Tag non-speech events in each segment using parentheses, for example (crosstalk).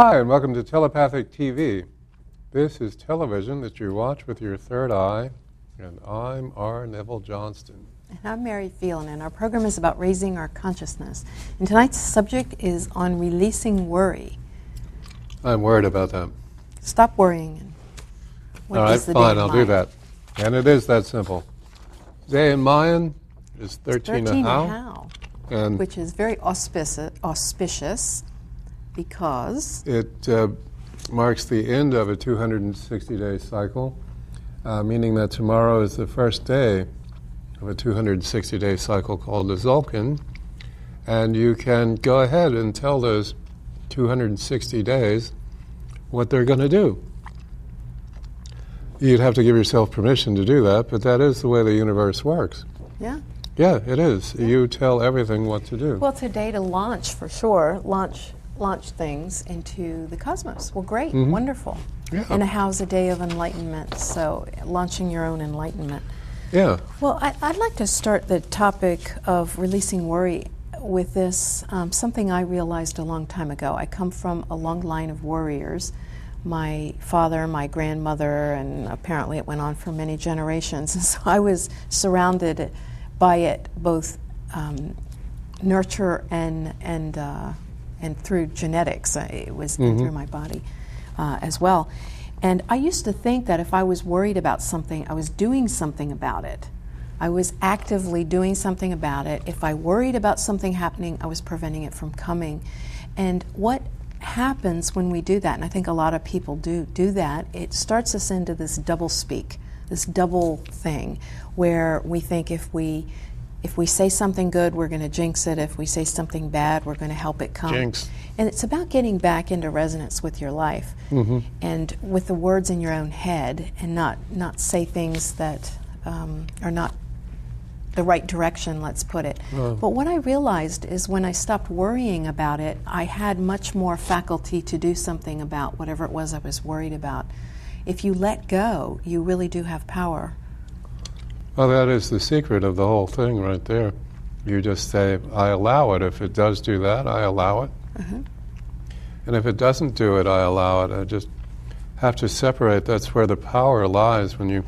Hi, and welcome to Telepathic TV. This is television that you watch with your third eye, and I'm R. Neville Johnston. And I'm Mary Phelan, and our program is about raising our consciousness. And tonight's subject is on releasing worry. I'm worried about that. Stop worrying. All right, fine, I'll of do that. And it is that simple. Day in Mayan is 13, 13 Ahau, how, and which is very auspicious, auspicious because it uh, marks the end of a 260 day cycle, uh, meaning that tomorrow is the first day of a 260 day cycle called the Tzolkin. And you can go ahead and tell those 260 days what they're going to do. You'd have to give yourself permission to do that, but that is the way the universe works. yeah. Yeah, it is. You tell everything what to do. Well, today to launch for sure, launch launch things into the cosmos. Well, great, wonderful. Yeah. And how's a day of enlightenment? So launching your own enlightenment. yeah. Well, I, I'd like to start the topic of releasing worry with this um, something I realized a long time ago. I come from a long line of warriors. My father, my grandmother, and apparently it went on for many generations. (laughs) And so I was surrounded by it, both um, nurture and and uh, and through genetics. Uh, It was through my body uh, as well. And I used to think that if I was worried about something, I was doing something about it. I was actively doing something about it. If I worried about something happening, I was preventing it from coming. And what happens when we do that, and I think a lot of people do do that, it starts us into this double speak, this double thing, where we think if we if we say something good, we're going to jinx it. If we say something bad, we're going to help it come. Jinx. And it's about getting back into resonance with your life and with the words in your own head and not, not say things that um, are not the right direction, let's put it. But what I realized is when I stopped worrying about it, I had much more faculty to do something about whatever it was I was worried about. If you let go, you really do have power. Well, that is the secret of the whole thing right there. You just say, I allow it. If it does do that, I allow it. And if it doesn't do it, I allow it. I just have to separate. That's where the power lies when you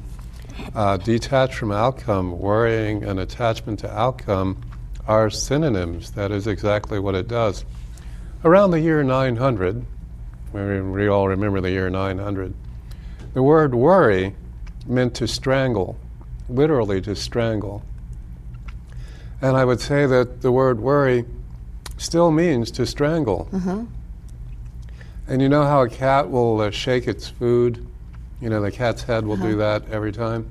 uh, detach from outcome. Worrying and attachment to outcome are synonyms. That is exactly what it does. Around the year 900, we, we all remember the year 900, the word worry meant to strangle literally to strangle. And I would say that the word worry still means to strangle. And you know how a cat will uh, shake its food? You know, the cat's head will do that every time.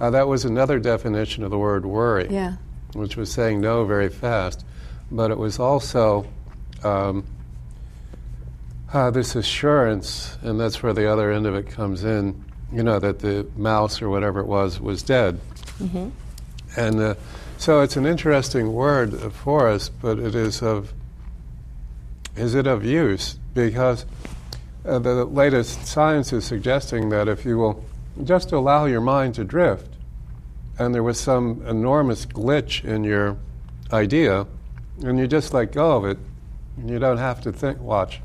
Uh, that was another definition of the word worry, Yeah. which was saying no very fast. But it was also um, uh, this assurance, and that's where the other end of it comes in, you know, that the mouse or whatever it was was dead. And uh, so it's an interesting word for us, but it is of is it of use because uh, the latest science is suggesting that if you will just allow your mind to drift, and there was some enormous glitch in your idea, and you just let go of it, and you don't have to think. Watch.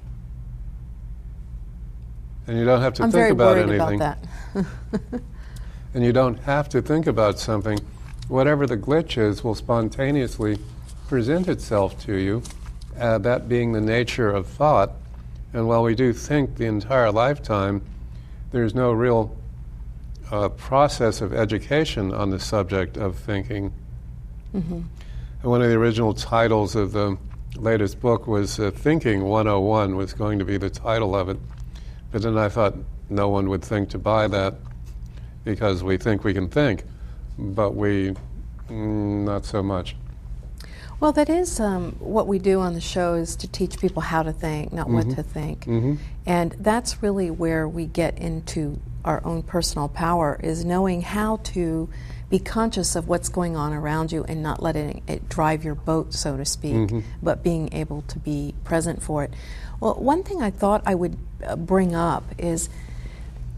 And you don't have to I'm think very about anything about that. (laughs) and you don't have to think about something. Whatever the glitch is will spontaneously present itself to you, uh, that being the nature of thought. And while we do think the entire lifetime, there's no real uh, process of education on the subject of thinking. And one of the original titles of the latest book was uh, Thinking 101 was going to be the title of it. But then I thought no one would think to buy that because we think we can think, but we mm, not so much. Well, that is um, what we do on the show is to teach people how to think, not what Mm-hmm. to think. And that's really where we get into our own personal power is knowing how to be conscious of what's going on around you and not letting it drive your boat, so to speak, Mm-hmm. but being able to be present for it. Well, one thing I thought I would uh, bring up is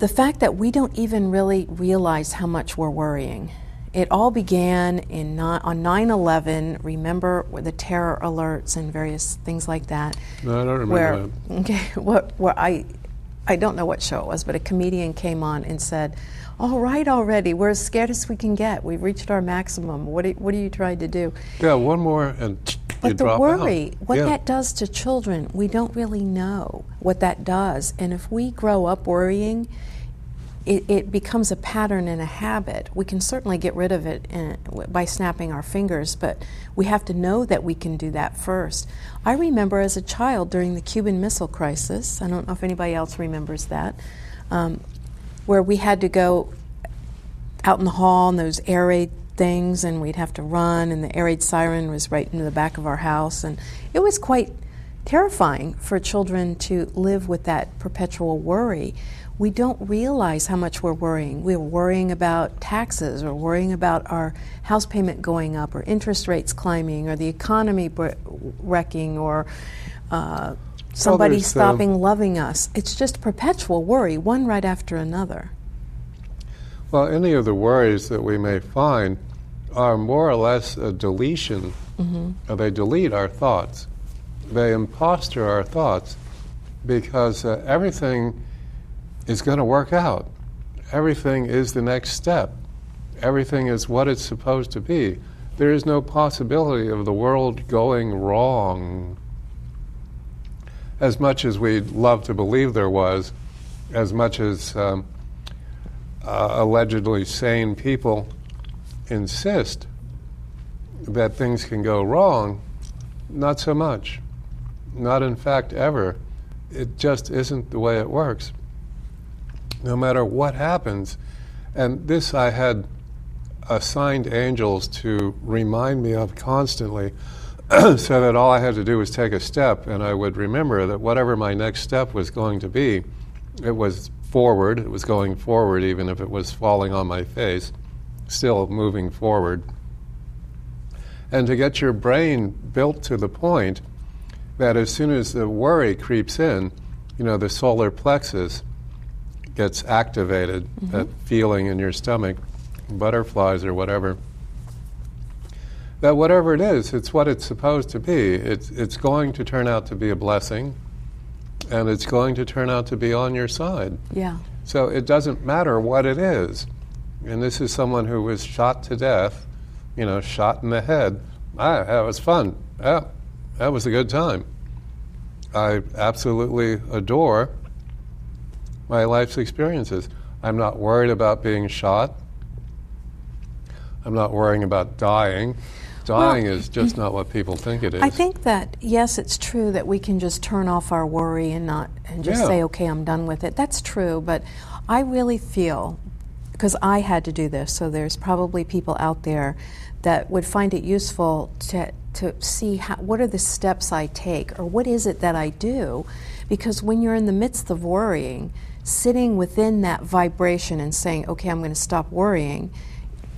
the fact that we don't even really realize how much we're worrying. It all began in on 9/11. Remember the terror alerts and various things like that. No, I don't remember where, that. (laughs) Okay, what, where I, I don't know what show it was, but a comedian came on and said, "All right, already, we're as scared as we can get. We've reached our maximum. What are, what are you trying to do?" Yeah, one more and (tsk) but the worry, out. what yeah. that does to children, we don't really know what that does. And if we grow up worrying, it, it becomes a pattern and a habit. We can certainly get rid of it in, by snapping our fingers, but we have to know that we can do that first. I remember as a child during the Cuban Missile Crisis, I don't know if anybody else remembers that, um, where we had to go out in the hall in those air raid things and we'd have to run and the air raid siren was right into the back of our house and it was quite terrifying for children to live with that perpetual worry we don't realize how much we're worrying. We're worrying about taxes or worrying about our house payment going up or interest rates climbing or the economy wrecking or uh, somebody stopping um, loving us. It's just perpetual worry, one right after another. Well, any of the worries that we may find are more or less a deletion. Mm-hmm. They delete our thoughts. They impostor our thoughts because uh, everything is going to work out. Everything is the next step. Everything is what it's supposed to be. There is no possibility of the world going wrong. As much as we'd love to believe there was, as much as um, uh, allegedly sane people insist that things can go wrong, not so much. Not in fact ever. It just isn't the way it works no matter what happens. And this I had assigned angels to remind me of constantly (clears throat) so that all I had to do was take a step and I would remember that whatever my next step was going to be, it was forward, it was going forward even if it was falling on my face, still moving forward. And to get your brain built to the point that as soon as the worry creeps in, you know, the solar plexus, gets activated, mm-hmm. that feeling in your stomach, butterflies or whatever, that whatever it is, it's what it's supposed to be. It's, it's going to turn out to be a blessing, and it's going to turn out to be on your side. Yeah. So it doesn't matter what it is. And this is someone who was shot to death, you know, shot in the head. Ah, that was fun. Yeah, that was a good time. I absolutely adore my life's experiences. I'm not worried about being shot. I'm not worrying about dying. Dying well, is just not what people think it is. I think that yes, it's true that we can just turn off our worry and not and just yeah. say, "Okay, I'm done with it." That's true, but I really feel because I had to do this, so there's probably people out there that would find it useful to to see how, what are the steps I take or what is it that I do because when you're in the midst of worrying, sitting within that vibration and saying, okay, I'm going to stop worrying,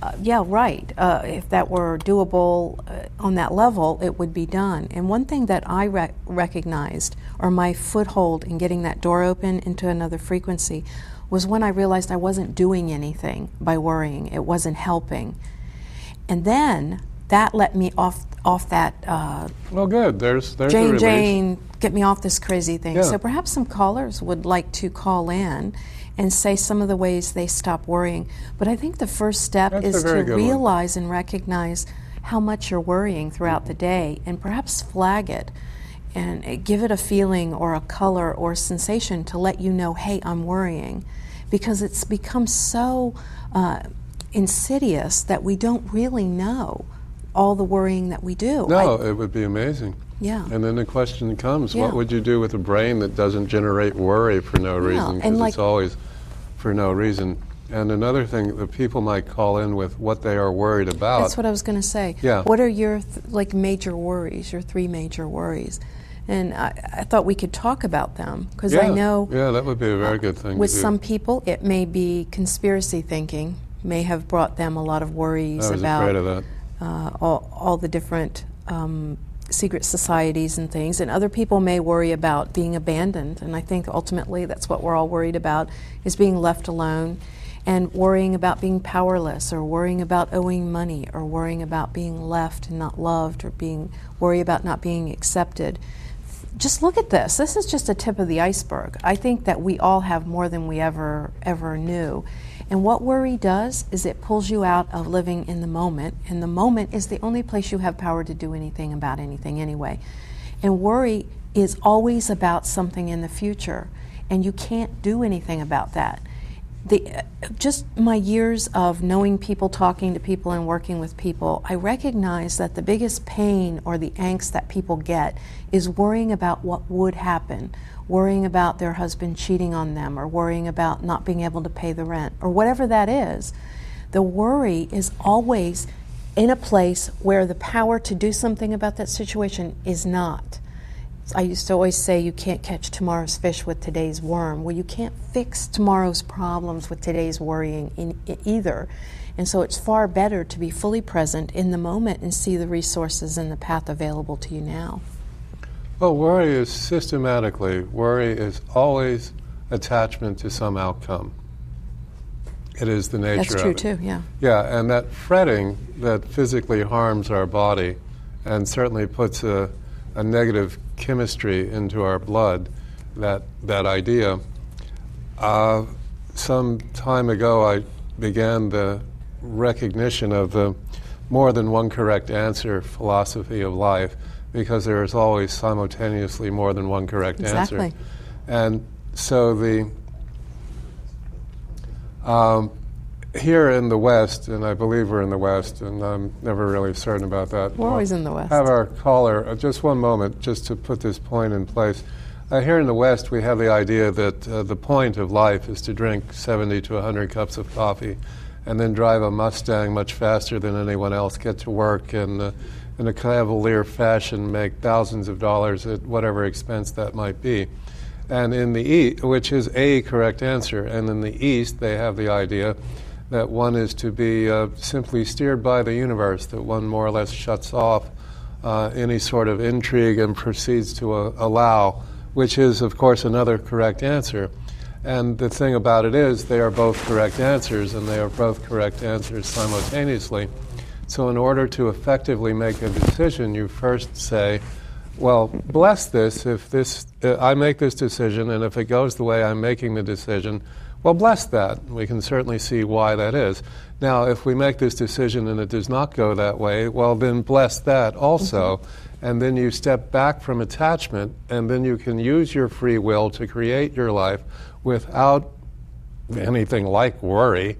uh, yeah, right. Uh, if that were doable uh, on that level, it would be done. And one thing that I rec- recognized, or my foothold in getting that door open into another frequency, was when I realized I wasn't doing anything by worrying. It wasn't helping. And then that let me off off that. Uh, well, good. There's there's Jane Jane get me off this crazy thing. Yeah. So perhaps some callers would like to call in and say some of the ways they stop worrying. But I think the first step That's is to realize one. and recognize how much you're worrying throughout the day and perhaps flag it and give it a feeling or a color or sensation to let you know, hey, I'm worrying. Because it's become so uh, insidious that we don't really know all the worrying that we do. No, I, it would be amazing. Yeah. And then the question comes, yeah. what would you do with a brain that doesn't generate worry for no reason? Because like, it's always for no reason. And another thing that people might call in with what they are worried about. That's what I was going to say. Yeah. What are your th- like major worries? Your three major worries? And I, I thought we could talk about them because yeah. I know. Yeah, that would be a very good thing. With some people, it may be conspiracy thinking may have brought them a lot of worries I was about afraid of that. Uh, all, all the different um, secret societies and things. And other people may worry about being abandoned. And I think ultimately that's what we're all worried about is being left alone. and worrying about being powerless or worrying about owing money or worrying about being left and not loved or being worry about not being accepted just look at this this is just a tip of the iceberg i think that we all have more than we ever ever knew and what worry does is it pulls you out of living in the moment. And the moment is the only place you have power to do anything about anything anyway. And worry is always about something in the future. And you can't do anything about that. The, uh, just my years of knowing people, talking to people, and working with people, I recognize that the biggest pain or the angst that people get is worrying about what would happen, worrying about their husband cheating on them, or worrying about not being able to pay the rent, or whatever that is. The worry is always in a place where the power to do something about that situation is not. I used to always say you can't catch tomorrow's fish with today's worm. Well, you can't fix tomorrow's problems with today's worrying in, in either. And so it's far better to be fully present in the moment and see the resources and the path available to you now. Well, worry is systematically, worry is always attachment to some outcome. It is the nature That's true of it. too, yeah. Yeah, and that fretting that physically harms our body and certainly puts a, a negative chemistry into our blood, that, that idea. Uh, some time ago, I began the recognition of the more than one correct answer philosophy of life because there is always simultaneously more than one correct exactly. answer. And so the um, here in the West, and I believe we're in the West, and I'm never really certain about that. We're always in the West. Have our caller, uh, just one moment, just to put this point in place. Uh, here in the West, we have the idea that uh, the point of life is to drink 70 to 100 cups of coffee and then drive a Mustang much faster than anyone else, get to work, and uh, in a cavalier fashion make thousands of dollars at whatever expense that might be. And in the which is a correct answer, and in the East, they have the idea that one is to be uh, simply steered by the universe, that one more or less shuts off uh, any sort of intrigue and proceeds to uh, allow, which is, of course, another correct answer. And the thing about it is, they are both correct answers, and they are both correct answers simultaneously. So, in order to effectively make a decision, you first say, well, bless this if this uh, I make this decision, and if it goes the way I'm making the decision, well, bless that. We can certainly see why that is. Now, if we make this decision and it does not go that way, well, then bless that also. Mm-hmm. And then you step back from attachment, and then you can use your free will to create your life without anything like worry.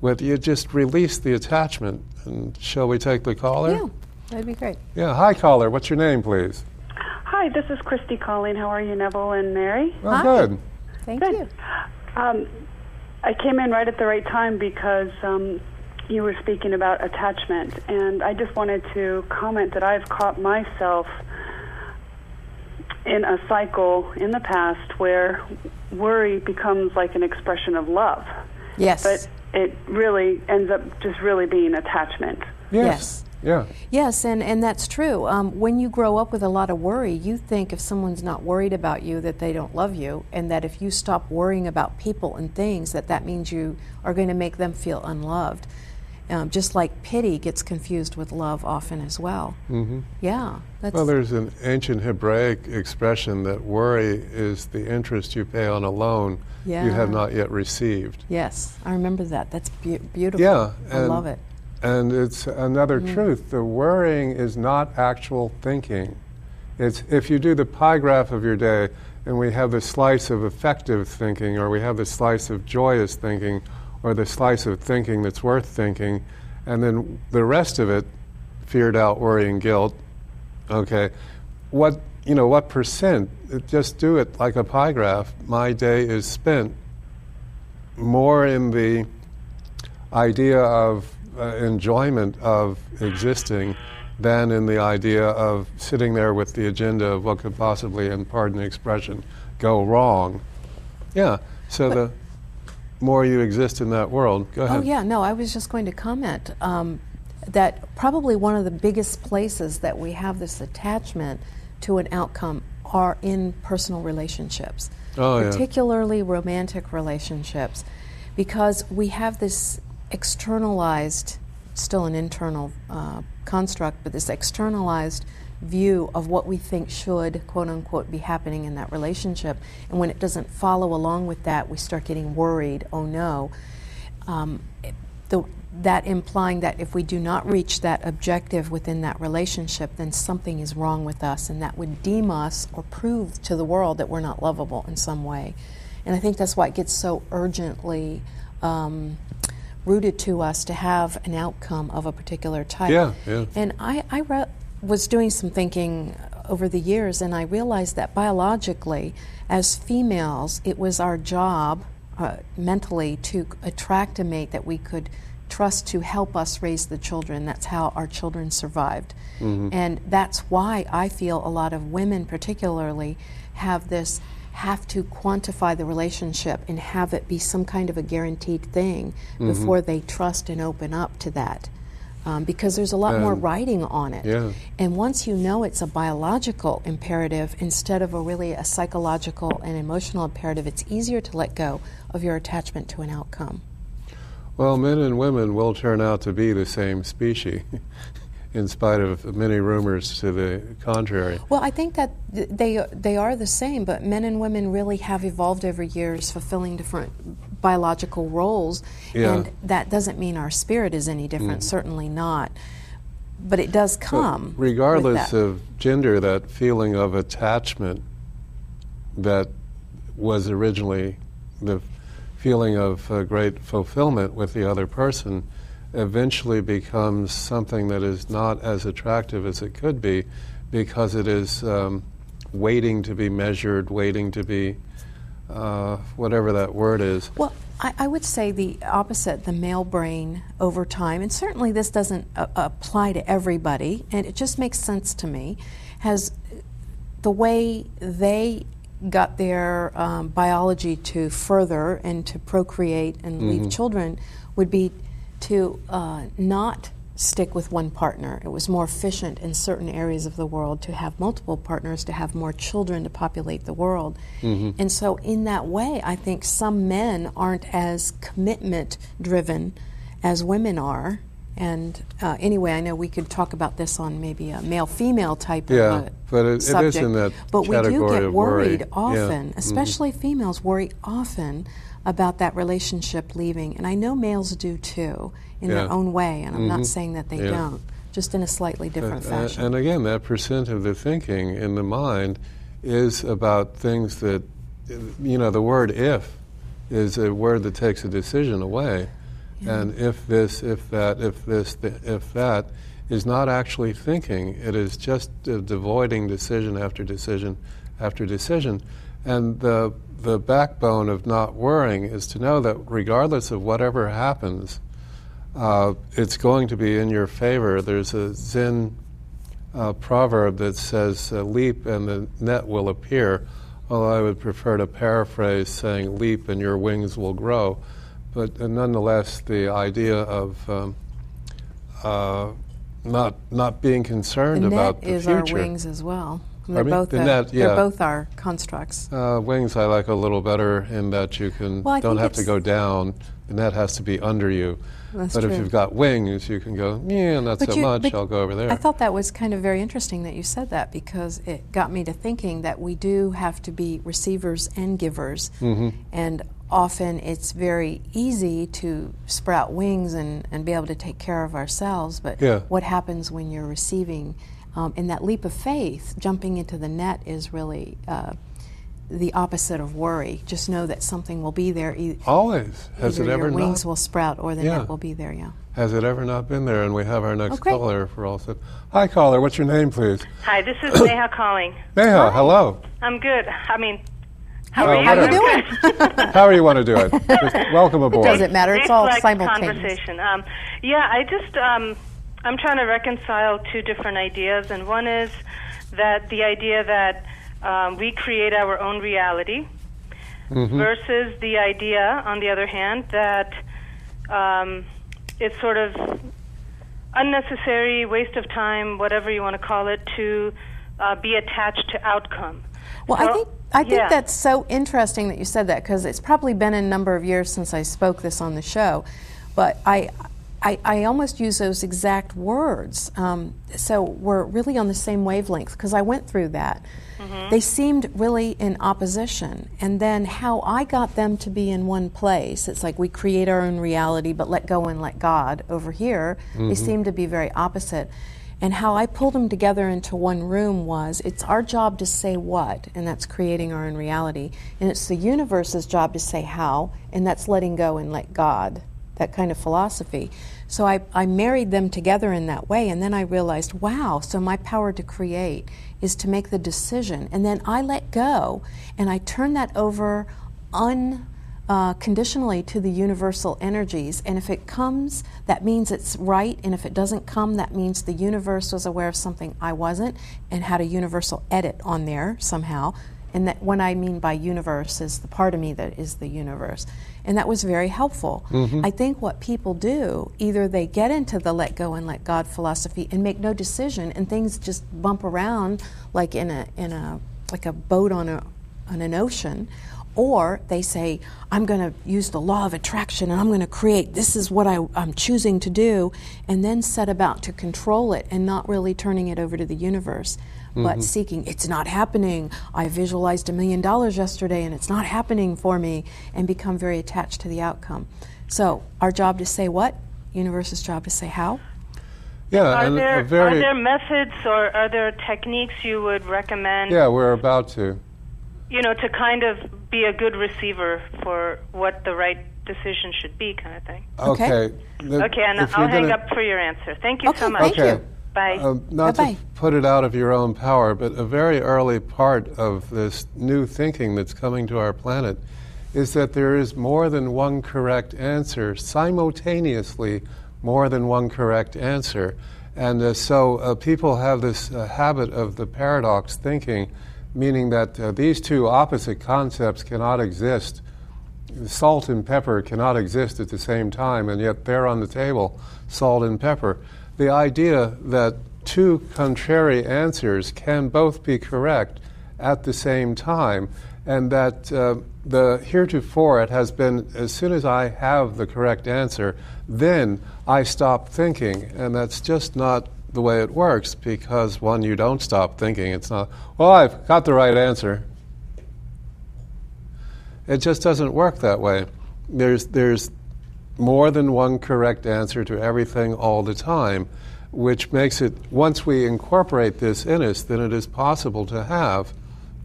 With you just release the attachment. And shall we take the caller? Yeah, that'd be great. Yeah. Hi, caller. What's your name, please? Hi, this is Christy calling. How are you, Neville and Mary? Well, Hi. good. Thank Good. you. Um, I came in right at the right time because um, you were speaking about attachment, and I just wanted to comment that I've caught myself in a cycle in the past where worry becomes like an expression of love, Yes. but it really ends up just really being attachment. Yes. Yeah. Yes, and, and that's true. Um, when you grow up with a lot of worry, you think if someone's not worried about you, that they don't love you, and that if you stop worrying about people and things, that that means you are going to make them feel unloved. Um, just like pity gets confused with love often as well. Mm-hmm. Yeah, that's Well, there's an ancient Hebraic expression that worry is the interest you pay on a loan you have not yet received. yes, I remember that. That's be- beautiful. Yeah, I and- love it. And it's another Mm-hmm. truth. The worrying is not actual thinking. It's if you do the pie graph of your day and we have the slice of effective thinking or we have the slice of joyous thinking or the slice of thinking that's worth thinking and then the rest of it fear doubt worry and guilt okay what you know what percent just do it like a pie graph my day is spent more in the idea of uh, enjoyment of existing than in the idea of sitting there with the agenda of what could possibly, and pardon the expression, go wrong. Yeah. So the more you exist in that world, go ahead. Oh, yeah, no, I was just going to comment um, that probably one of the biggest places that we have this attachment to an outcome are in personal relationships, Oh, yeah. particularly romantic relationships. because we have this externalized, still an internal uh, construct, but this externalized view of what we think should, quote unquote, be happening in that relationship. And when it doesn't follow along with that, we start getting worried oh no. Um, the, that implying that if we do not reach that objective within that relationship, then something is wrong with us, and that would deem us or prove to the world that we're not lovable in some way. And I think that's why it gets so urgently um, rooted to us to have an outcome of a particular type. Yeah, yeah. And I, I re- was doing some thinking over the years, and I realized that biologically, as females, it was our job uh, mentally to attract a mate that we could trust to help us raise the children. That's how our children survived. Mm-hmm. And that's why I feel a lot of women, particularly, have this have to quantify the relationship and have it be some kind of a guaranteed thing mm-hmm. before they trust and open up to that. Um, because there's a lot um, more writing on it. Yeah. And once you know it's a biological imperative instead of a really a psychological and emotional imperative, it's easier to let go of your attachment to an outcome. Well, men and women will turn out to be the same species. (laughs) in spite of many rumors to the contrary. Well, I think that they they are the same, but men and women really have evolved over years, fulfilling different biological roles, yeah. and that doesn't mean our spirit is any different. Mm. Certainly not. But it does come. But regardless of gender, that feeling of attachment that was originally the feeling of uh, great fulfillment with the other person eventually becomes something that is not as attractive as it could be because it is um, waiting to be measured, waiting to be uh, whatever that word is. Well, I, I, would say the opposite, the male brain over time, and certainly this doesn't uh, apply to everybody, and it just makes sense to me, has the way they got their um, biology to further and to procreate and mm-hmm. leave children would be to uh, not stick with one partner. It was more efficient in certain areas of the world to have multiple partners, to have more children to populate the world. Mm-hmm. And so, in that way, I think some men aren't as commitment driven as women are. And uh, anyway, I know we could talk about this on maybe a male female type yeah, of but it, subject. it is in that but we do get worried worry. often, yeah. especially mm-hmm. females worry often about that relationship leaving. And I know males do too in yeah. their own way, and I'm mm-hmm. not saying that they yeah. don't, just in a slightly different uh, fashion. And again, that percent of the thinking in the mind is about things that, you know, the word if is a word that takes a decision away. Yeah. And if this, if that, if this, if that is not actually thinking, it is just uh, avoiding decision after decision after decision. And the the backbone of not worrying is to know that regardless of whatever happens, uh, it's going to be in your favor. There's a Zen uh, proverb that says, uh, leap and the net will appear, although I would prefer to paraphrase saying, leap and your wings will grow. But uh, nonetheless, the idea of um, uh, not, not being concerned the about the future. is our wings as well. They're both, net, yeah. they're both our constructs. Uh, wings I like a little better in that you can Well, don't have to go down. The net has to be under you. That's but true. if you've got wings, you can go, yeah, not But so you- much. I'll go over there. I thought that was kind of very interesting that you said that because it got me to thinking that we do have to be receivers and givers. Mm-hmm. And often it's very easy to sprout wings and, and be able to take care of ourselves. But Yeah. what happens when you're receiving? Um, and that leap of faith, jumping into the net, is really uh, the opposite of worry. Just know that something will be there. E- Always. Has it ever your wings not? will sprout or the Yeah. net will be there, yeah. Has it ever not been there? And we have our next Oh, great. caller if we're all set. Hi, caller. What's your name, please? Hi, this is (coughs) Neha calling. Neha, hello. I'm good. I mean, how Oh, are you? (laughs) How are you whatever. doing? However you want to do it. (laughs) Just welcome aboard. doesn't matter. It's all like simultaneous. conversation. Um, yeah, I just um, I'm trying to reconcile two different ideas, and one is that the idea that um, we create our own reality Mhm. versus the idea, on the other hand, that um, it's sort of unnecessary waste of time, whatever you want to call it, to uh, be attached to outcome. Well, I think I think yeah. that's so interesting that you said that because it's probably been a number of years since I spoke this on the show, but I. I, I almost use those exact words. Um, so we're really on the same wavelength because I went through that. They seemed really in opposition. And then how I got them to be in one place, it's like we create our own reality but let go and let God. Over here, they seem to be very opposite. And how I pulled them together into one room was it's our job to say what, and that's creating our own reality. And it's the universe's job to say how, and that's letting go and let God, that kind of philosophy. So I, I married them together in that way, and then I realized, wow, so my power to create is to make the decision. And then I let go, and I turn that over un uh, to the universal energies. And if it comes, that means it's right. And if it doesn't come, that means the universe was aware of something I wasn't and had a universal edit on there somehow. And that what I mean by universe is the part of me that is the universe. And that was very helpful. Mm-hmm. I think what people do, either they get into the let go and let God philosophy and make no decision and things just bump around like in a in a like a boat on a on an ocean, or they say, I'm going to use the law of attraction and I'm going to create, this is what I, am choosing to do, and then set about to control it and not really turning it over to the universe, but mm-hmm. seeking, it's not happening. I visualized a million dollars yesterday and it's not happening for me, and become very attached to the outcome. So, our job to say what? Universe's job to say how? Yeah, Are and there a very are there methods or are there techniques you would recommend? yeah, we're about to. You know, to kind of be a good receiver for what the right decision should be, kind of thing. Okay. Okay. Okay, and I'll you're hang up for your answer. Thank you so much. thank Okay. Bye. Um, not Bye-bye. to put it out of your own power, but a very early part of this new thinking that's coming to our planet is that there is more than one correct answer, simultaneously, more than one correct answer. And uh, so uh, people have this uh, habit of the paradox thinking, meaning that uh, these two opposite concepts cannot exist salt and pepper cannot exist at the same time, and yet they're on the table, salt and pepper. The idea that two contrary answers can both be correct at the same time, and that uh, the heretofore it has been as soon as I have the correct answer, then I stop thinking, and that's just not the way it works because one, you don't stop thinking. It's not, well, I've got the right answer. It just doesn't work that way. There's, there's more than one correct answer to everything all the time, which makes it, once we incorporate this in us, then it is possible to have,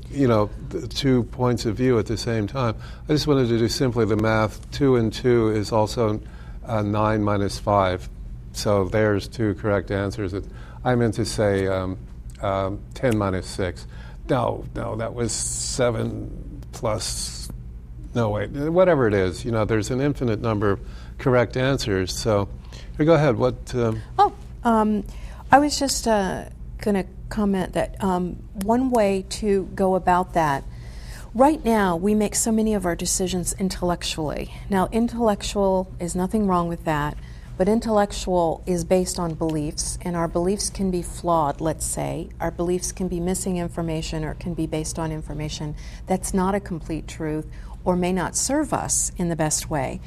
you know, two points of view at the same time. I just wanted to do simply the math. Two and two is also uh, nine minus five. So there's two correct answers. I meant to say um, um, 10 minus 6. No, no, that was 7 plus no, wait, whatever it is, you know, there's an infinite number of correct answers. So, here, go ahead. What? Um, Oh, um, I was just uh, going to comment that um, one way to go about that. Right now, we make so many of our decisions intellectually. Now, intellectual is nothing wrong with that, but intellectual is based on beliefs, and our beliefs can be flawed, let's say. Our beliefs can be missing information or can be based on information that's not a complete truth or may not serve us in the best way.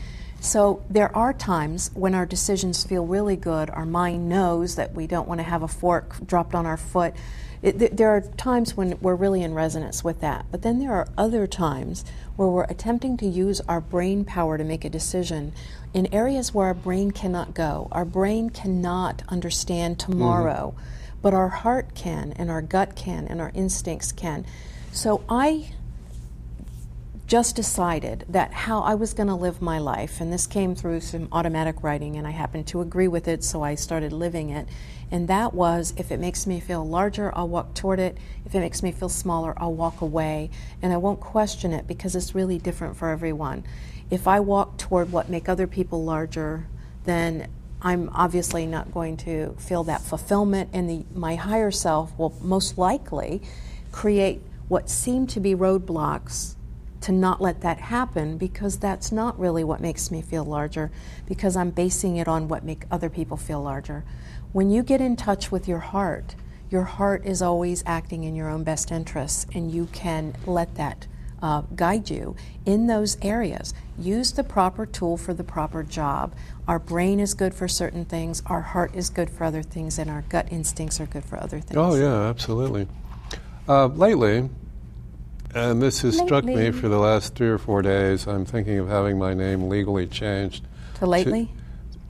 So there are times when our decisions feel really good. Our mind knows that we don't want to have a fork dropped on our foot. It, th- there are times when we're really in resonance with that. But then there are other times where we're attempting to use our brain power to make a decision in areas where our brain cannot go. Our brain cannot understand mm-hmm. tomorrow, but our heart can, and our gut can, and our instincts can. So I just decided that how I was going to live my life, and this came through some automatic writing, and I happened to agree with it, so I started living it. And that was if it makes me feel larger, I'll walk toward it. If it makes me feel smaller, I'll walk away. And I won't question it because it's really different for everyone. If I walk toward what make other people larger, then I'm obviously not going to feel that fulfillment, and the, my higher self will most likely create what seem to be roadblocks to not let that happen because that's not really what makes me feel larger because I'm basing it on what make other people feel larger. When you get in touch with your heart, your heart is always acting in your own best interests, and you can let that uh, guide you in those areas. Use the proper tool for the proper job. Our brain is good for certain things, our heart is good for other things, and our gut instincts are good for other things. Oh, yeah, absolutely. Uh, lately, and this has struck me for the last three or four days, I'm thinking of having my name legally changed. To lately?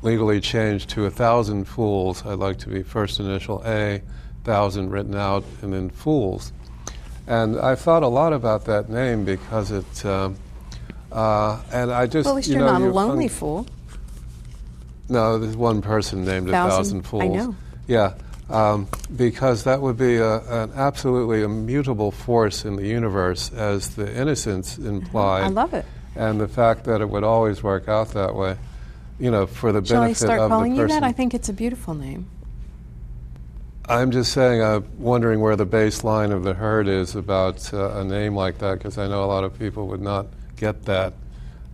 legally changed to a thousand fools. I'd like to be first initial A, thousand written out, and then fools. And I thought a lot about that name because it, um, uh, and I just, well, at least you you're know, not a lonely fool. No, there's one person named a Thousand? thousand fools. I know. Yeah, um, because that would be a, an absolutely immutable force in the universe, as the innocence implied. I love it. And the fact that it would always work out that way, you know, for the Shall I benefit start of calling the you that? I think it's a beautiful name. I'm just saying, I'm wondering where the baseline of the herd is about uh, a name like that, because I know a lot of people would not get that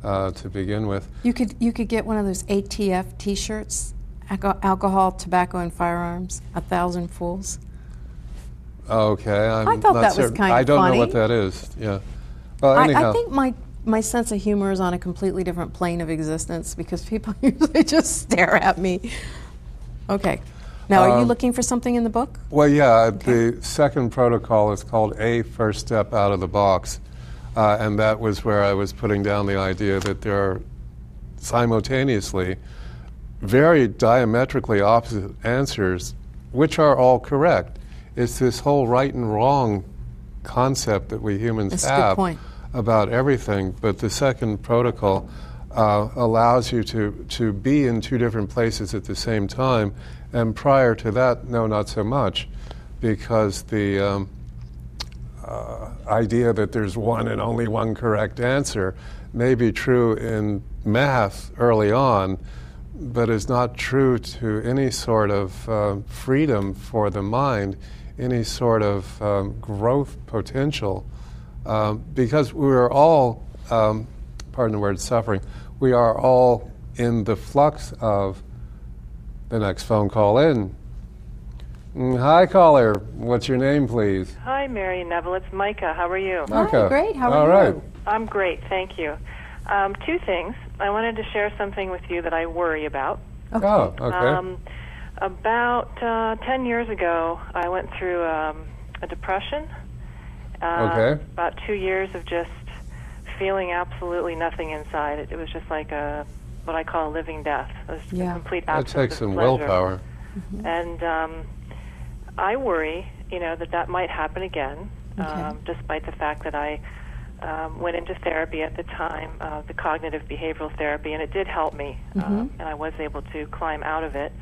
uh, to begin with. You could you could get one of those ATF T-shirts, alcohol, tobacco, and firearms. A thousand fools. Okay, I'm I thought not that was certain. kind I don't funny. know what that is. Yeah. Well, I, anyhow, I think my my sense of humor is on a completely different plane of existence because people (laughs) usually just stare at me. Okay. Now, are you Um, looking for something in the book? Well, yeah, the second protocol is called A First Step Out of the Box. Uh, and that was where I was putting down the idea that there are simultaneously very diametrically opposite answers, which are all correct. It's this whole right and wrong concept that we humans That's have about everything. But the second protocol uh, allows you to, to be in two different places at the same time. And prior to that, no, not so much, because the um, uh, idea that there's one and only one correct answer may be true in math early on, but is not true to any sort of uh, freedom for the mind, any sort of um, growth potential, um, because we are all, um, pardon the word, suffering. We are all in the flux of the next phone call in. Mm, Hi, caller. What's your name, please? Hi, Mary and Neville. It's Micah. How are you? Micah. great. How are All you? right. I'm great, thank you. Um, two things. I wanted to share something with you that I worry about. Oh, okay. Um, about uh, 10 years ago, I went through um, a depression. Uh, Okay. About two years of just feeling absolutely nothing inside. It, it was just like a what I call a living death. It was Yeah. a complete that takes of some pleasure. willpower. And um, I worry, you know, that that might happen again, Okay. um, despite the fact that I um, went into therapy at the time, uh, the cognitive behavioral therapy, and it did help me, um, and I was able to climb out of it.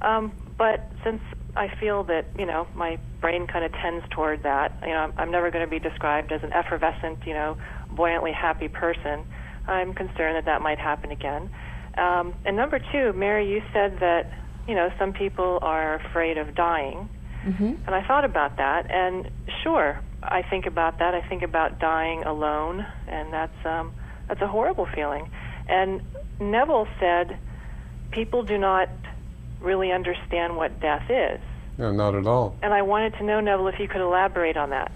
Um, but since I feel that, you know, my brain kind of tends toward that, you know, I'm, I'm never going to be described as an effervescent, you know, buoyantly happy person. I'm concerned that that might happen again. Um, and number two, Mary, you said that you know some people are afraid of dying, Mm-hmm. and I thought about that. And sure, I think about that. I think about dying alone, and that's um, that's a horrible feeling. And Neville said people do not really understand what death is. No, not at all. And I wanted to know, Neville, if you could elaborate on that,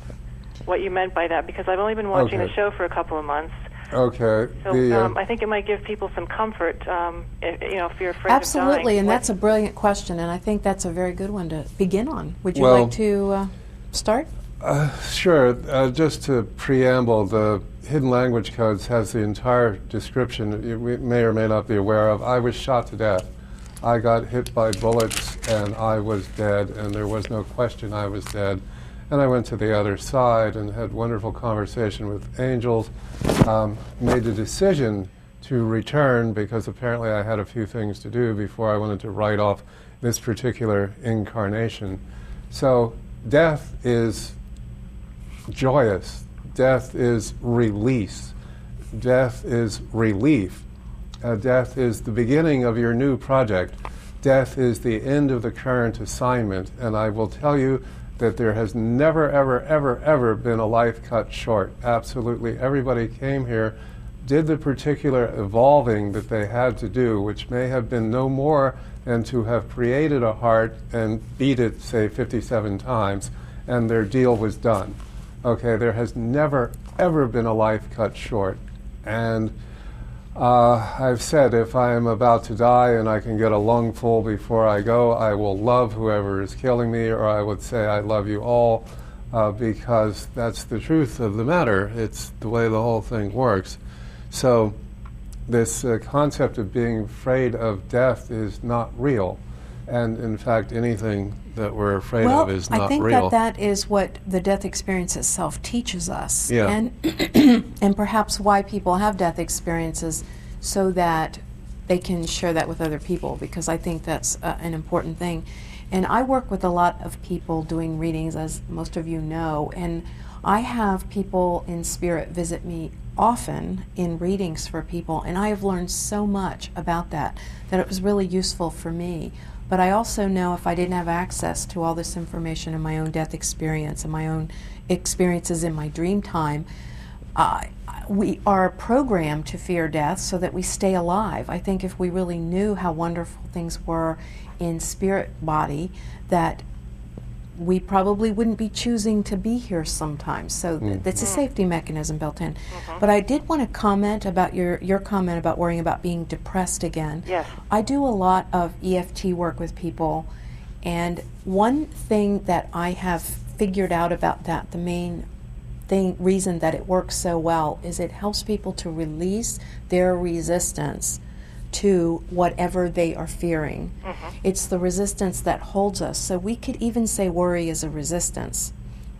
what you meant by that, because I've only been watching Okay. the show for a couple of months. Okay. So the, uh, um, I think it might give people some comfort, um, if, you know, if you're afraid of Absolutely, dying. and What- that's a brilliant question, and I think that's a very good one to begin on. Would you Well- like to uh, start? Uh, sure. Uh, just to preamble, the Hidden Language Codes has the entire description you we may or may not be aware of. I was shot to death. I got hit by bullets and I was dead, and there was no question I was dead. And I went to the other side and had wonderful conversation with angels. Um, made the decision to return because apparently I had a few things to do before I wanted to write off this particular incarnation. So death is joyous. Death is release. Death is relief. Uh, death is the beginning of your new project. Death is the end of the current assignment. And I will tell you that there has never, ever, ever, ever been a life cut short. Absolutely. Everybody came here did the particular evolving that they had to do, which may have been no more than to have created a heart and beat it, say, 57 times, and their deal was done. Okay, there has never, ever been a life cut short. And uh, I've said if I am about to die and I can get a lungful before I go, I will love whoever is killing me, or I would say, I love you all, uh, because that's the truth of the matter. It's the way the whole thing works. So, this uh, concept of being afraid of death is not real. And in fact, anything that we're afraid well, of is not real. I think real. that that is what the death experience itself teaches us. Yeah. And, (clears throat) and perhaps why people have death experiences so that they can share that with other people because I think that's uh, an important thing. And I work with a lot of people doing readings, as most of you know, and I have people in spirit visit me often in readings for people, and I have learned so much about that that it was really useful for me. But I also know if I didn't have access to all this information in my own death experience and my own experiences in my dream time, uh, we are programmed to fear death so that we stay alive. I think if we really knew how wonderful things were in spirit body, that we probably wouldn't be choosing to be here sometimes. So th- mm. that's a safety mechanism built in. Mm-hmm. But I did want to comment about your, your comment about worrying about being depressed again. Yes. I do a lot of EFT work with people, and one thing that I have figured out about that, the main thing reason that it works so well is it helps people to release their resistance to whatever they are fearing. Mm-hmm. It's the resistance that holds us. So we could even say worry is a resistance.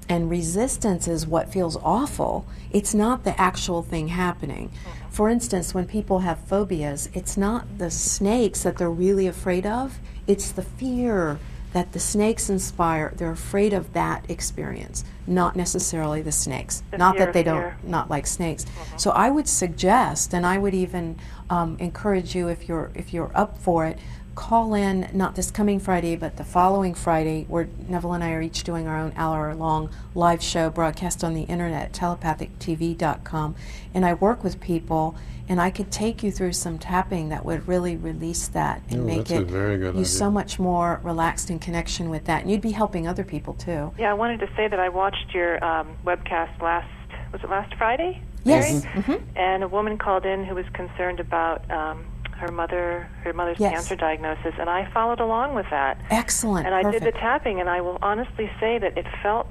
And resistance is what feels awful. It's not the actual thing happening. Mm-hmm. For instance, when people have phobias, it's not the snakes that they're really afraid of, it's the fear that the snakes inspire. They're afraid of that experience, not necessarily the snakes. The not fear that they of don't not like snakes. So I would suggest, and I would even um, encourage you if you're if you're up for it, call in not this coming Friday, but the following Friday, where Neville and I are each doing our own hour-long live show broadcast on the internet, telepathictv.com, and I work with people. And I could take you through some tapping that would really release that and Oh, make that's a it very good you idea. so much more relaxed in connection with that. And you'd be helping other people too. Yeah, I wanted to say that I watched your um, webcast last, was it last Friday? Yes. Mary? Mhm. And a woman called in who was concerned about um, her mother, her mother's Yes. cancer diagnosis, and I followed along with that. Excellent. And I did the tapping, and I will honestly say that it felt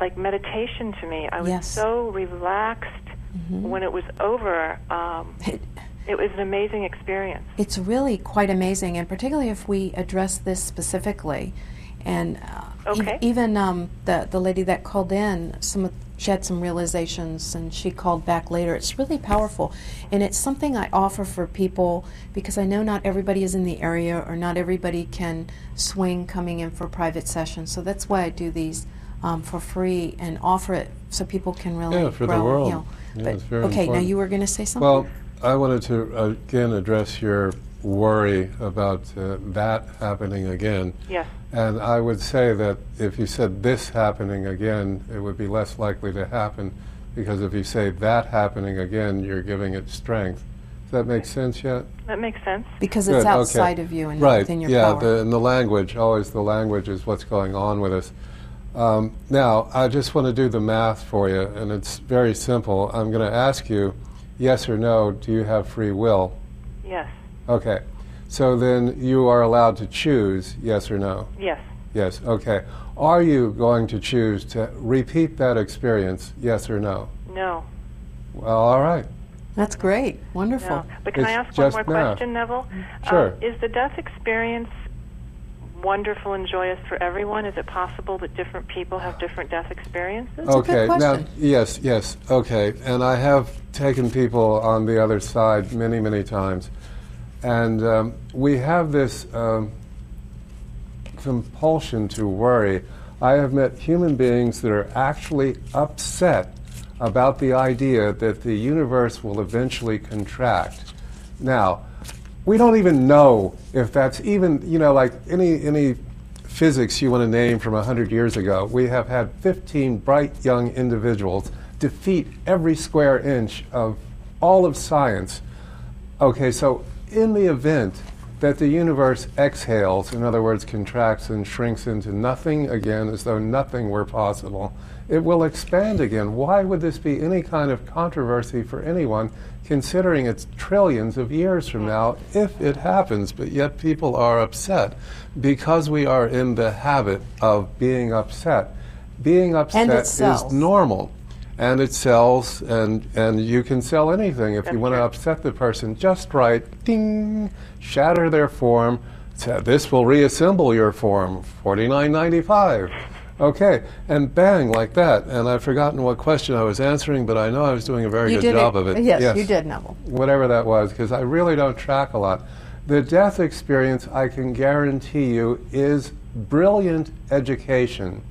like meditation to me. I was Yes. so relaxed when it was over. Um, It- it was an amazing experience. It's really quite amazing, and particularly if we address this specifically. And uh, Okay. even um, the the lady that called in, some of, she had some realizations, and she called back later. It's really powerful, and it's something I offer for people because I know not everybody is in the area, or not everybody can swing coming in for private sessions. So that's why I do these um, for free and offer it so people can really Yeah, for the world. You know. Yeah, but, it's very okay, now you were going to say something. Well, I wanted to again address your worry about uh, that happening again. Yes. And I would say that if you said this happening again, it would be less likely to happen because if you say that happening again, you're giving it strength. Does that make sense yet? That makes sense. because Good, it's okay. outside of you and right. within your yeah, power. the, and the language, always the language is what's going on with us. Um, now, I just want to do the math for you, and it's very simple. I'm going to ask you, yes or no, do you have free will? Yes. Okay. So then you are allowed to choose yes or no. Yes. Yes, okay. Are you going to choose to repeat that experience, yes or no? No. Well, all right. That's great. Wonderful. No. But can I ask one more math. question, Neville? Sure. Um, is the death experience wonderful and joyous for everyone? Is it possible that different people have different death experiences? That's a good okay, now, yes, yes, okay. And I have taken people on the other side many, many times. And um, we have this um, compulsion to worry. I have met human beings that are actually upset about the idea that the universe will eventually contract. Now, we don't even know if that's even, you know, like any, any physics you want to name from 100 years ago. We have had 15 bright young individuals defeat every square inch of all of science. Okay, so in the event that the universe exhales, in other words, contracts and shrinks into nothing again, as though nothing were possible, it will expand again. Why would this be any kind of controversy for anyone, considering it's trillions of years from now, if it happens? But yet people are upset because we are in the habit of being upset. Being upset is normal. And it sells, and, and you can sell anything if you want to upset the person just right. Ding! Shatter their form. Say, this will reassemble your form. Forty nine ninety five. Okay, and bang like that. And I've forgotten what question I was answering, but I know I was doing a very you good job it. of it. Yes, you did, Neville. Whatever that was, because I really don't track a lot. The death experience, I can guarantee you, is brilliant education.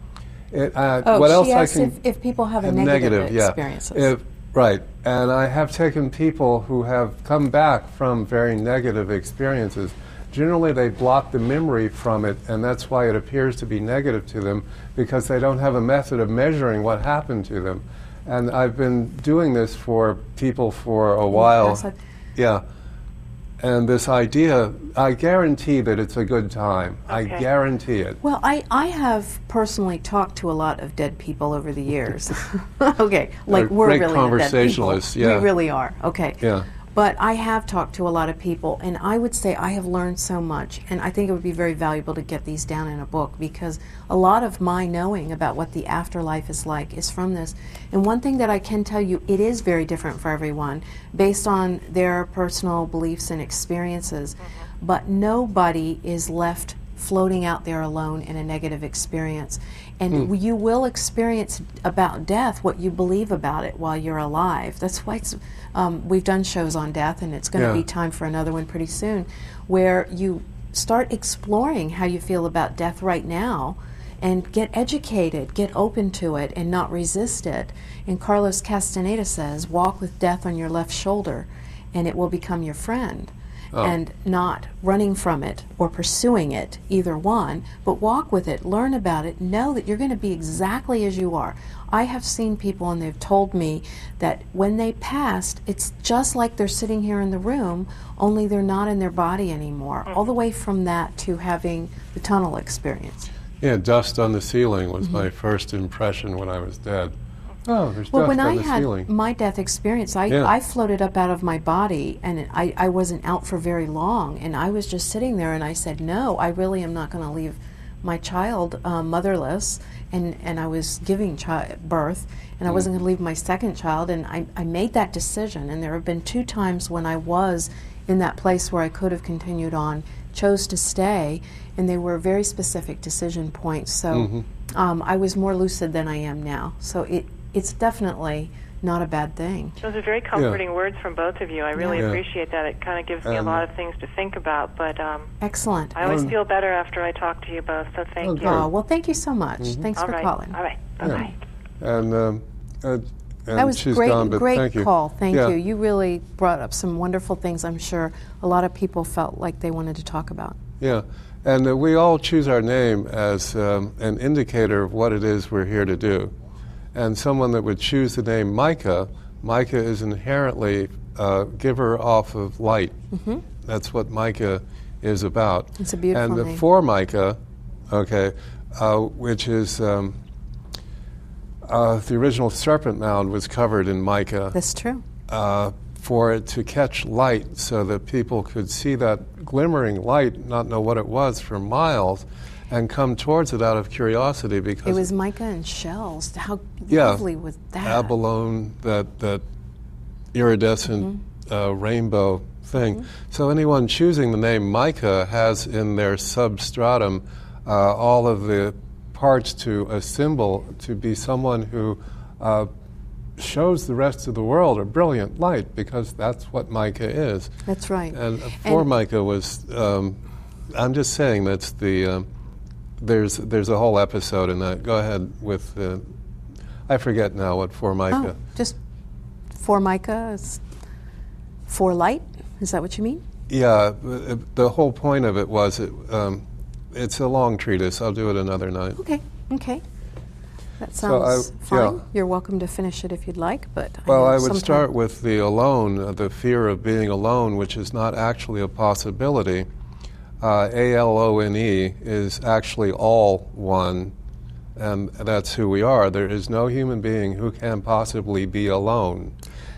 It, uh, Oh, what else I can if, if people have a negative, yeah. experiences. If- right. And I have taken people who have come back from very negative experiences. Generally, they block the memory from it, and that's why it appears to be negative to them because they don't have a method of measuring what happened to them. And I've been doing this for people for a mm, while. pass? Yeah. And this idea, I guarantee that it's a good time. I guarantee it. Well, I, I have personally talked to a lot of dead people over the years. (laughs) okay, like They're we're great really dead people. conversationalists, yeah. We really are. Okay. Yeah. But I have talked to a lot of people, and I would say I have learned so much, and I think it would be very valuable to get these down in a book because a lot of my knowing about what the afterlife is like is from this. And one thing that I can tell you, it is very different for everyone based on their personal beliefs and experiences. Mm-hmm. But nobody is left floating out there alone in a negative experience. And you will experience about death what you believe about it while you're alive. That's why it's, um, we've done shows on death, and it's going to Yeah. be time for another one pretty soon, where you start exploring how you feel about death right now and get educated, get open to it, and not resist it. And Carlos Castaneda says, walk with death on your left shoulder, and it will become your friend and not running from it or pursuing it, either one, but walk with it, learn about it, know that you're going to be exactly as you are. I have seen people and they've told me that when they passed, it's just like they're sitting here in the room, only they're not in their body anymore. All the way from that to having the tunnel experience. Yeah, dust on the ceiling was Mm-hmm. my first impression when I was dead. Oh, there's Well, when I had ceiling. my death experience, I, Yeah. I floated up out of my body and I, I wasn't out for very long. And I was just sitting there and I said, No, I really am not going to leave my child um, motherless. And, and I was giving chi- birth and I Mm. wasn't going to leave my second child. And I, I made that decision. And there have been two times when I was in that place where I could have continued on, chose to stay. And they were very specific decision points. So Mm-hmm. um, I was more lucid than I am now. So it, it's definitely not a bad thing. Those are very comforting words from both of you. I really Yeah. appreciate that. It kind of gives me a lot of things to think about. But um, Excellent. I always Um, feel better after I talk to you both. So thank Oh, you. Oh, well, thank you so much. Mm-hmm. Thanks All for right. calling. All right. Bye bye. And, um, uh, and That was she's great, gone, but great thank call. Thank Yeah. you. You really brought up some wonderful things. I'm sure a lot of people felt like they wanted to talk about. Yeah, and uh, we all choose our name as um, an indicator of what it is we're here to do. And someone that would choose the name Micah, Micah is inherently a giver off of light. That's what Micah is about. Mm-hmm. It's a beautiful And the name. Formica, okay, uh, which is um, uh, the original serpent mound was covered in mica That's true. uh, for it to catch light so that people could see that glimmering light, not know what it was for miles, and come towards it out of curiosity because It was mica and shells. How yeah, lovely was that? abalone, that, that iridescent Mm-hmm. uh, rainbow thing. So anyone choosing the name mica has in their substratum uh, all of the parts to a symbol to be someone who uh, shows the rest of the world a brilliant light because that's what mica is. That's right. And uh, And- Formica was, um, I'm just saying that's the, um, there's, there's a whole episode in that. Go ahead with, uh, I forget now what Formica. Oh, just formica is for light. Is that what you mean? Yeah, uh, the whole point of it was it, um, it's a long treatise. I'll do it another night. Okay. Okay. That So I- sounds fine. yeah. You're welcome to finish it if you'd like, but Well, know I would start with the alone, uh, the fear of being alone, which is not actually a possibility. Uh, A L O N E is actually all one, and that's who we are. There is no human being who can possibly be alone.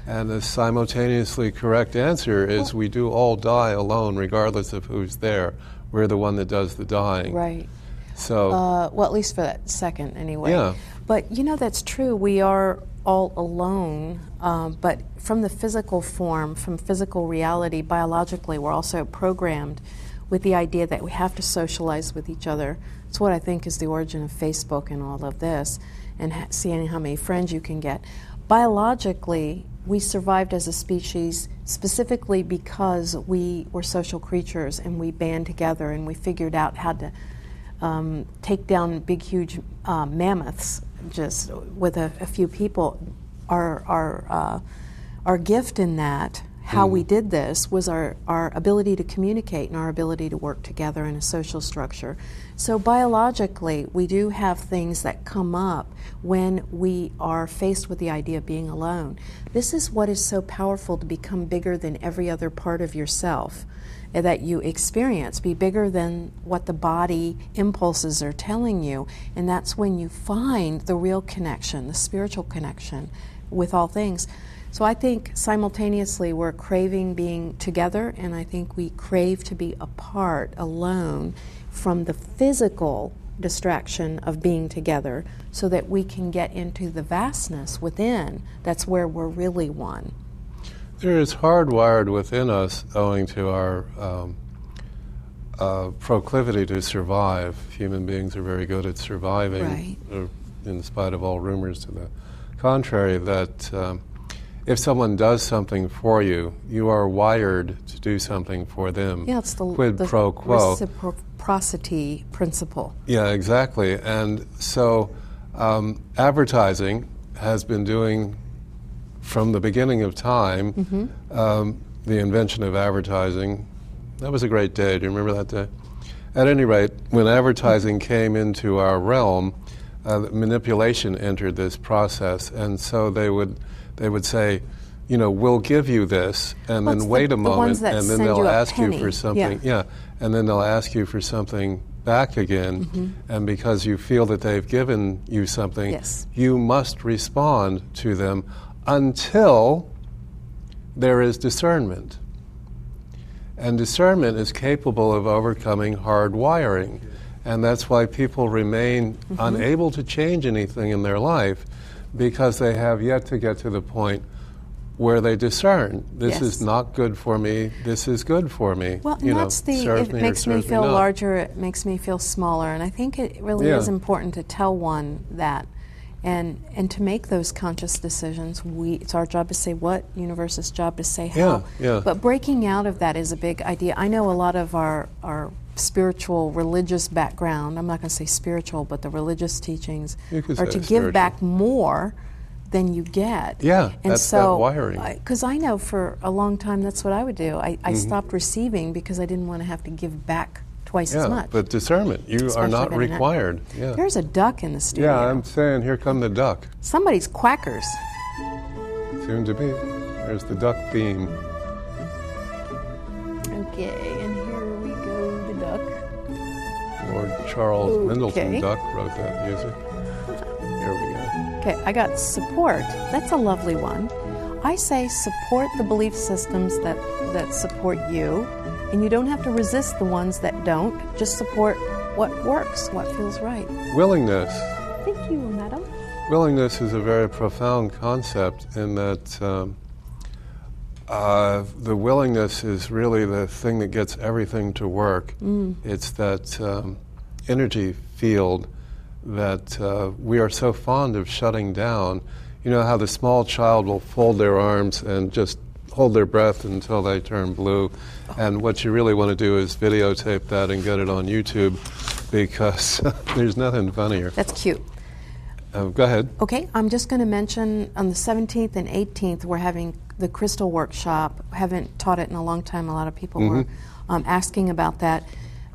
And the simultaneously correct answer is we do all die alone, regardless of who's there. We're the one that does the dying. Right. So, Uh, well, at least for that second, anyway. Yeah. But you know, that's true. We are all alone, um, but from the physical form, from physical reality, biologically, we're also programmed with the idea that we have to socialize with each other. It's what I think is the origin of Facebook and all of this, and ha- seeing how many friends you can get. Biologically, we survived as a species specifically because we were social creatures and we band together and we figured out how to um, take down big, huge uh, mammoths just with a, a few people. Our, our, uh, our gift in that, how we hmm. did this, was our, our ability to communicate and our ability to work together in a social structure. So, biologically, we do have things that come up when we are faced with the idea of being alone. This is what is so powerful to become bigger than every other part of yourself eh, that you experience be bigger than what the body impulses are telling you. And that's when you find the real connection, the spiritual connection with all things. So I think simultaneously we're craving being together, and I think we crave to be apart, alone, from the physical distraction of being together so that we can get into the vastness within. That's where we're really one. There is hardwired within us, owing to our um, uh, proclivity to survive. Human beings are very good at surviving, Right. uh, in spite of all rumors to the contrary, that um, if someone does something for you, you are wired to do something for them. Yeah, it's the, quid the pro quo. reciprocity principle. Yeah, exactly. And so um, advertising has been doing from the beginning of time Mm-hmm. um, the invention of advertising. That was a great day. Do you remember that day? At any rate, when advertising came into our realm, uh, manipulation entered this process, and so they would they would say, you know, we'll give you this, and Well, then the- wait a moment, that and then they'll you ask you for something. Yeah. Yeah, and then they'll ask you for something back again, Mm-hmm. and because you feel that they've given you something, Yes. you must respond to them until there is discernment. And discernment is capable of overcoming hard wiring. And that's why people remain Mm-hmm. unable to change anything in their life because they have yet to get to the point where they discern this Yes. is not good for me, this is good for me. Well, you know, that's the. It me makes me feel not. larger. It makes me feel smaller, and I think it really Yeah. is important to tell one that, and and to make those conscious decisions. We it's our job to say what, universe's job to say how. Yeah, yeah. But breaking out of that is a big idea. I know a lot of our our spiritual religious background. I'm not going to say spiritual, but the religious teachings are say to give back more than you get. Yeah, and that's that so wiring. Because I know for a long time that's what I would do. I, Mm-hmm. Stopped receiving because I didn't want to have to give back twice Yeah, as much. but discernment, you are not required. Yeah. There's a duck in the studio. yeah, I'm saying, here come the duck. Somebody's quackers. Soon to be. There's the duck theme. Okay, and Lord Charles Okay. Mendelssohn Duck wrote that music. Here we go. Okay, I got support. That's a lovely one. I say support the belief systems that, that support you, and you don't have to resist the ones that don't. Just support what works, what feels right. Willingness. Thank you, madam. Willingness is a very profound concept in that um, uh, the willingness is really the thing that gets everything to work. It's that um, energy field that uh, we are so fond of shutting down. You know how the small child will fold their arms and just hold their breath until they turn blue. And what you really want to do is videotape that and get it on YouTube because (laughs) there's nothing funnier. That's cute. Uh, go ahead. Okay, I'm just going to mention on the 17th and 18th, we're having the crystal workshop. Haven't taught it in a long time. A lot of people were um, asking about that.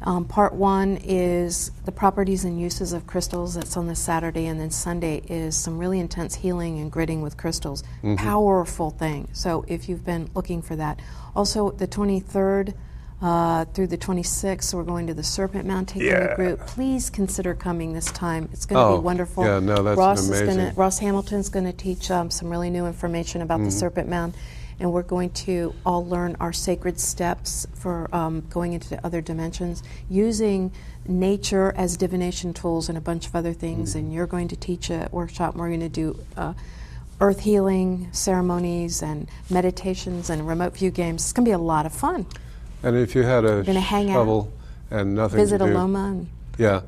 Um, part one is the properties and uses of crystals. That's on the Saturday, and then Sunday is some really intense healing and gridding with crystals. Powerful thing. So if you've been looking for that, also the 23rd. Uh, through the 26th, we're going to the Serpent Mound taking Yeah. a group. Please consider coming this time. It's going to Oh, be wonderful. yeah, no, that's Ross is amazing. gonna, Ross Hamilton's going to teach um, some really new information about Mm-hmm. the Serpent Mound, and we're going to all learn our sacred steps for um, going into other dimensions using nature as divination tools and a bunch of other things. Mm-hmm. And you're going to teach a workshop. We're going to do. Uh, Earth healing ceremonies and meditations and remote view games. It's going to be a lot of fun. And if you had a hang out, and nothing Visit to do, Aloma and yeah,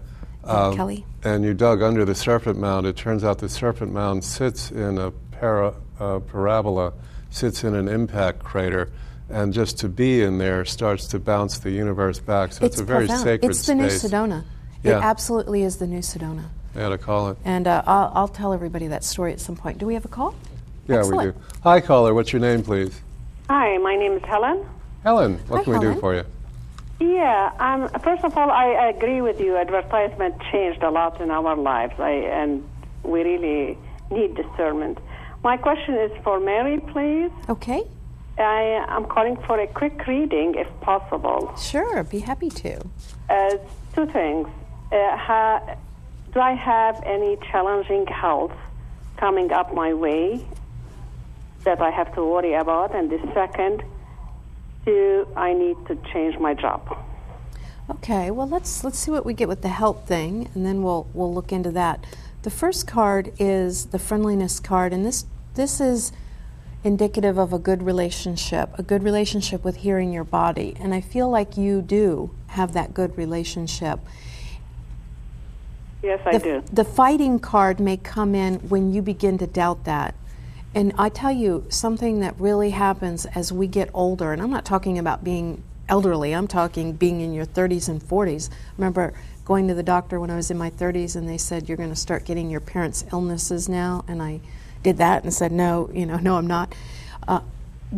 um, Kelly. and you dug under the serpent mound, it turns out the serpent mound sits in a para, uh, parabola, sits in an impact crater, and just to be in there starts to bounce the universe back. So it's, a very profound. sacred It's the new. Sedona. Yeah. It absolutely is the new Sedona. I had to call it. And uh, I'll, I'll tell everybody that story at some point. Do we have a call? Yeah, Excellent. we do. Hi, caller. What's your name, please? Hi, my name is Helen. Helen. What Hi, can we do for you? Yeah, um, first of all, I agree with you. Advertisement changed a lot in our lives, I, and we really need discernment. My question is for Mary, please. Okay. I am calling for a quick reading, if possible. Sure. Be happy to. Uh, two things. Uh, ha, do I have any challenging health coming up my way that I have to worry about? And the second, do I need to change my job? Okay. Well, let's let's see what we get with the help thing, and then we'll we'll look into that. The first card is the friendliness card, and this this is indicative of a good relationship, a good relationship with hearing your body, and I feel like you do have that good relationship. Yes, I the, do. the fighting card may come in when you begin to doubt that. And I tell you, something that really happens as we get older, and I'm not talking about being elderly, I'm talking being in your 30s and 40s. I remember going to the doctor when I was in my 30s, and they said, You're going to start getting your parents' illnesses now. And I did that and said, No, you know, (laughs) no, I'm not. Uh,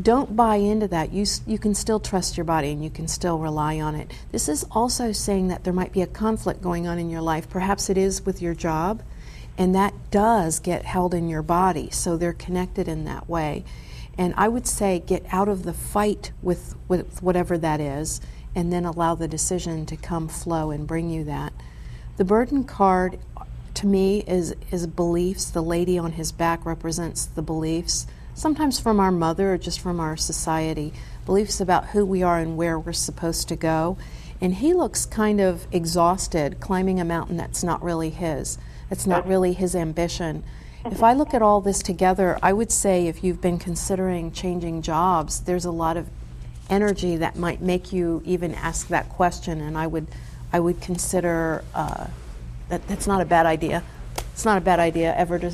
don't buy into that. You, you can still trust your body and you can still rely on it. This is also saying that there might be a conflict going on in your life. Perhaps it is with your job, and that does get held in your body, so they're connected in that way. And I would say get out of the fight with, with whatever that is, and then allow the decision to come flow and bring you that. The burden card to me is is beliefs. The lady on his back represents the beliefs, sometimes from our mother or just from our society, beliefs about who we are and where we're supposed to go. And he looks kind of exhausted climbing a mountain that's not really his. It's not really his ambition. If I look at all this together, I would say if you've been considering changing jobs, there's a lot of energy that might make you even ask that question, and I would, I would consider uh, that that's not a bad idea. It's not a bad idea ever to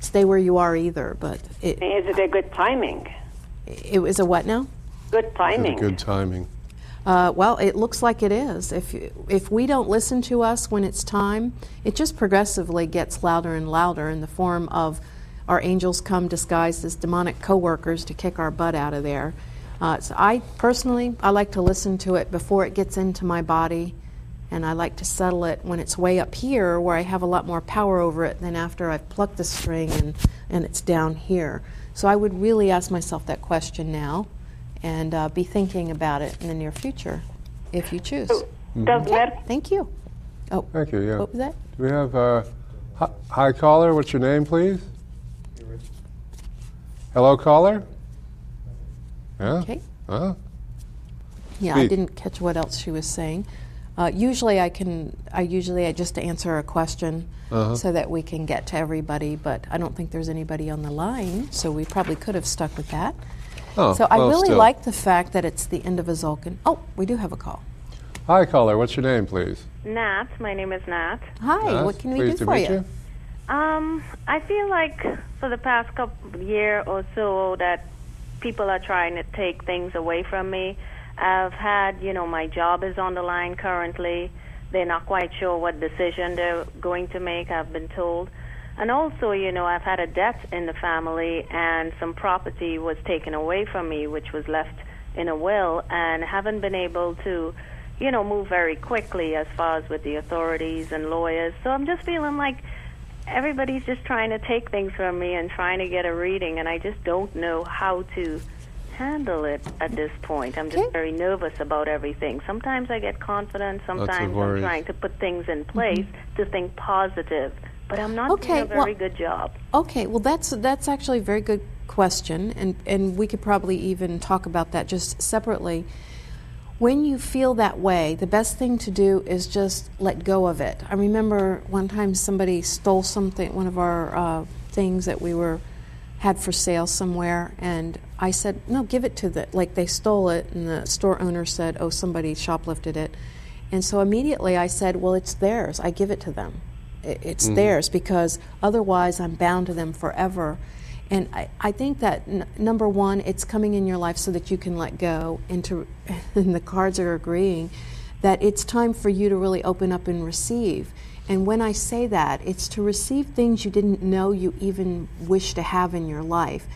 stay where you are either. But it, Is it a good timing? it was a what now? Good timing. Good timing. Uh, well, it looks like it is. If if we don't listen to us when it's time, it just progressively gets louder and louder in the form of our angels come disguised as demonic coworkers to kick our butt out of there. Uh, so I personally, I like to listen to it before it gets into my body, and I like to settle it when it's way up here, where I have a lot more power over it than after I've plucked the string and and it's down here. So I would really ask myself that question now and uh, be thinking about it in the near future if you choose. Does Mer- Thank you. Oh, Thank you. Yeah. what was that? Do we have uh, hi, hi caller? What's your name, please? Hello, caller. Yeah. Okay. Huh? Yeah, I didn't catch what else she was saying. Uh, usually, I can. I usually I just answer a question Uh-huh. so that we can get to everybody. But I don't think there's anybody on the line, so we probably could have stuck with that. Oh, so I well, really still. like the fact that it's the end of a Tzolkin. Oh, we do have a call. Hi, caller. What's your name, please? Nat, my name is Nat. Hi, Yes, what can we do to for meet you? Um, I feel like for the past couple year or so that people are trying to take things away from me. I've had, you know, my job is on the line currently. They're not quite sure what decision they're going to make, I've been told. And also, you know, I've had a death in the family and some property was taken away from me which was left in a will and haven't been able to you know, move very quickly as far as with the authorities and lawyers. So I'm just feeling like everybody's just trying to take things from me and trying to get a reading, and I just don't know how to handle it at this point. I'm just Okay. very nervous about everything. Sometimes I get confident, sometimes I'm trying to put things in place to think positive, but I'm not Okay, doing a very well- good job. Okay, well, that's that's actually a very good question, and and we could probably even talk about that just separately. When you feel that way, the best thing to do is just let go of it. I remember one time somebody stole something, one of our uh, things that we were had for sale somewhere, and I said, "No, give it to the." Like they stole it, and the store owner said, "Oh, somebody shoplifted it," and so immediately I said, "Well, it's theirs. I give it to them. It's mm-hmm. theirs because otherwise I'm bound to them forever." And I, I think that n- number one, it's coming in your life so that you can let go, and, to, (laughs) and the cards are agreeing that it's time for you to really open up and receive. And when I say that, it's to receive things you didn't know you even wish to have in your life.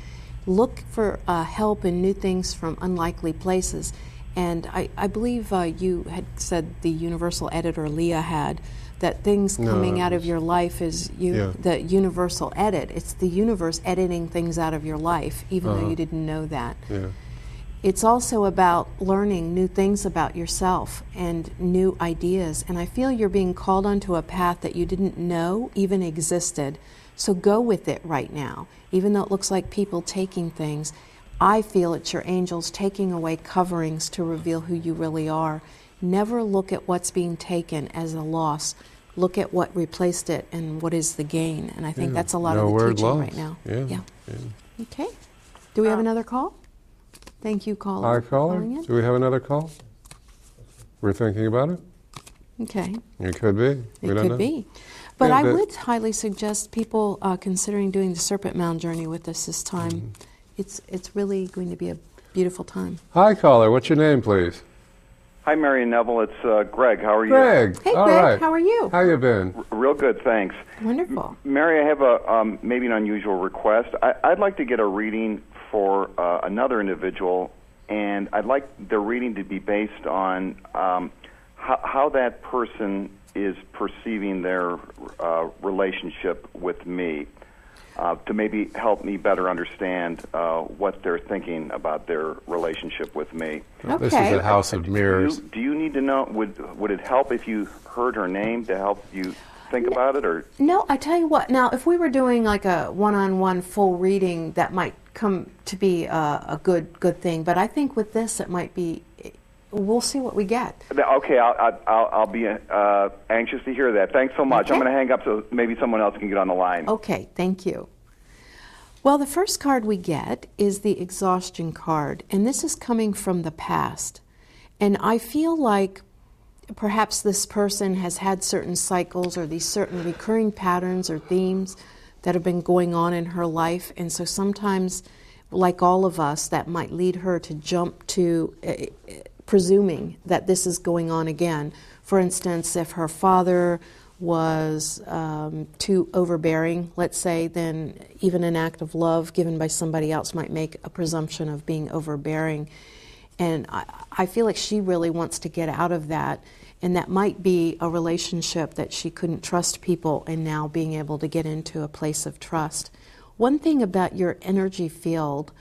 Look for uh, help and new things from unlikely places. And I, I believe uh, you had said the universal editor Leah had that things No, coming out of your life is you, Yeah. the universal edit. It's the universe editing things out of your life, even though Uh-huh. you didn't know that. Yeah. It's also about learning new things about yourself and new ideas. And I feel you're being called onto a path that you didn't know even existed. So go with it right now. Even though it looks like people taking things, I feel it's your angels taking away coverings to reveal who you really are. Never look at what's being taken as a loss. Look at what replaced it and what is the gain. And I think Yeah. that's a lot No of the teaching lost. right now. Yeah. yeah. yeah. Okay. Do we have um, another call? Thank you, caller. Our caller? Do we have another call? We're thinking about it? Okay. It could be. It we don't could know. be. But Yeah, I the- would highly suggest people uh, considering doing the Serpent Mound journey with us this time. Mm-hmm. It's it's really going to be a beautiful time. Hi, caller. What's your name, please? Hi, Mary and Neville. It's uh, Greg. How are you? Greg. Hey, All Greg, right. how are you? How you been? Real good, thanks. Wonderful. Mary, I have a um, maybe an unusual request. I, I'd like to get a reading for uh, another individual, and I'd like the reading to be based on um, how, how that person is perceiving their uh, relationship with me. Uh, to maybe help me better understand uh, what they're thinking about their relationship with me. Okay. This is a house of Do mirrors. you, do you need to know? Would would it help if you heard her name to help you think about it, or No, I tell you what. Now, if we were doing like a one-on-one full reading, that might come to be a, a good good thing. But I think with this, it might be. We'll see what we get. okay? I'll I'll, I'll be uh, anxious to hear that. Thanks so much. I'm going to hang up so maybe someone else can get on the line. Okay, thank you. Well, the first card we get is the exhaustion card, and this is coming from the past. And I feel like perhaps this person has had certain cycles or these certain recurring patterns or themes that have been going on in her life. And so sometimes, like all of us, that might lead her to jump to uh, uh, presuming that this is going on again. For instance, if her father was um, too overbearing, let's say, then even an act of love given by somebody else might make a presumption of being overbearing. And I, I feel like she really wants to get out of that. And that might be a relationship that she couldn't trust people and now being able to get into a place of trust. One thing about your energy field,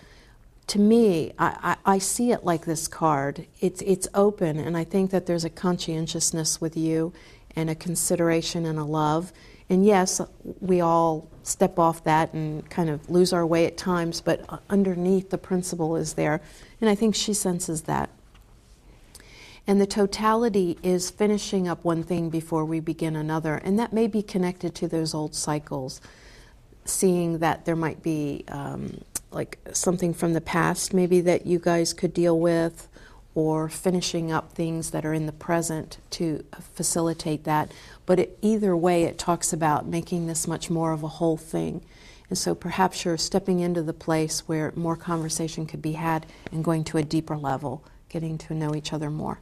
to me, I, I, I see it like this card. It's, it's open, and I think that there's a conscientiousness with you and a consideration and a love. And yes, we all step off that and kind of lose our way at times, but underneath the principle is there. And I think she senses that. And the totality is finishing up one thing before we begin another. And that may be connected to those old cycles, seeing that there might be um, like something from the past, maybe that you guys could deal with, or finishing up things that are in the present to facilitate that. But it, either way, it talks about making this much more of a whole thing. And so perhaps you're stepping into the place where more conversation could be had and going to a deeper level, getting to know each other more.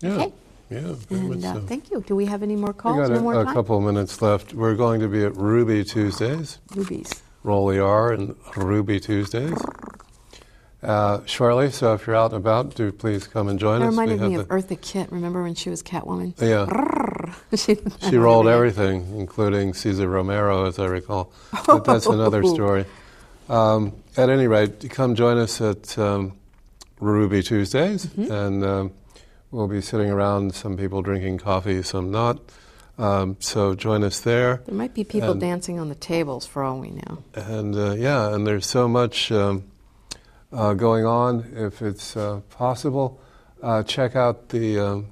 Yeah. Okay. Yeah, very much And uh, so. thank you. Do we have any more We calls? got no a, more a couple of minutes left. We're going to be at Ruby Tuesdays. Rubies. Roll the R and Ruby Tuesdays. uh, shortly. So if you're out and about, do please come and join That us. Reminded me of Eartha Kitt. Remember when she was Catwoman? Yeah. (laughs) she, She rolled everything, including Cesar Romero, as I recall. But that's another (laughs) story. Um, at any rate, come join us at um, Ruby Tuesdays, Mm-hmm. and um, we'll be sitting around, some people drinking coffee, some not. Um, so join us there. There might be people And- dancing on the tables for all we know. And uh, yeah, and there's so much um, uh, going on. If it's uh, possible, uh, check out the um,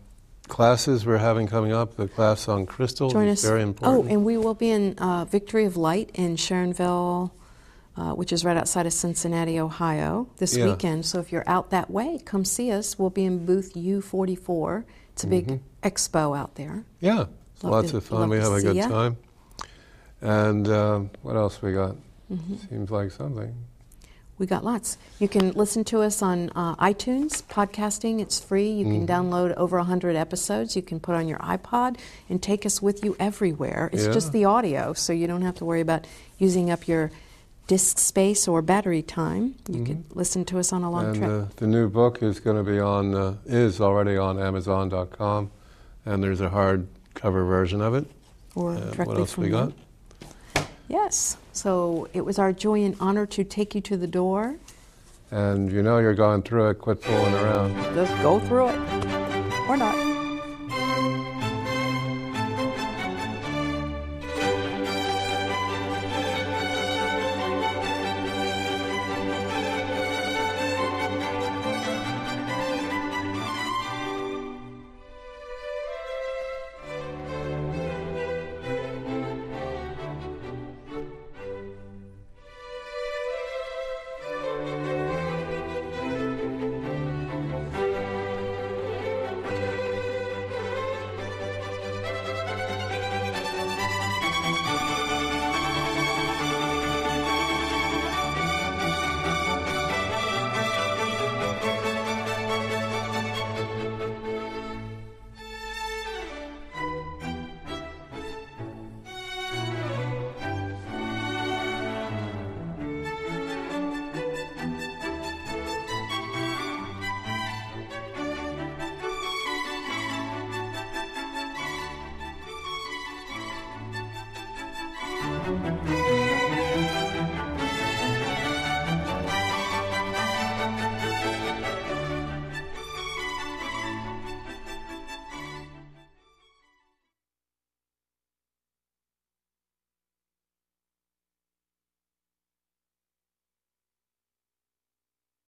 classes we're having coming up. The class on crystal Join is us. very important. Oh, and we will be in uh, Victory of Light in Sharonville, uh, which is right outside of Cincinnati, Ohio, this Yeah. weekend. So if you're out that way, come see us. We'll be in booth U44. It's a big Mm-hmm. expo out there. yeah, Love lots to- of fun. We have a good ya. time. And um, what else we got? Mm-hmm. Seems like something. We got lots. You can listen to us on uh, iTunes, podcasting. It's free. You can Mm-hmm. download over 100 episodes. You can put on your iPod and take us with you everywhere. It's Yeah. just the audio, so you don't have to worry about using up your disk space or battery time. You can listen to us on a long Mm-hmm. and trip. uh, the new book is going to be on, uh, is already on Amazon.com, and there's a hardcover version of it. or uh, directly what else we got? Yes. So it was our joy and honor to take you to the door. And you know you're going through it. Quit fooling around. Just go through it. Or not.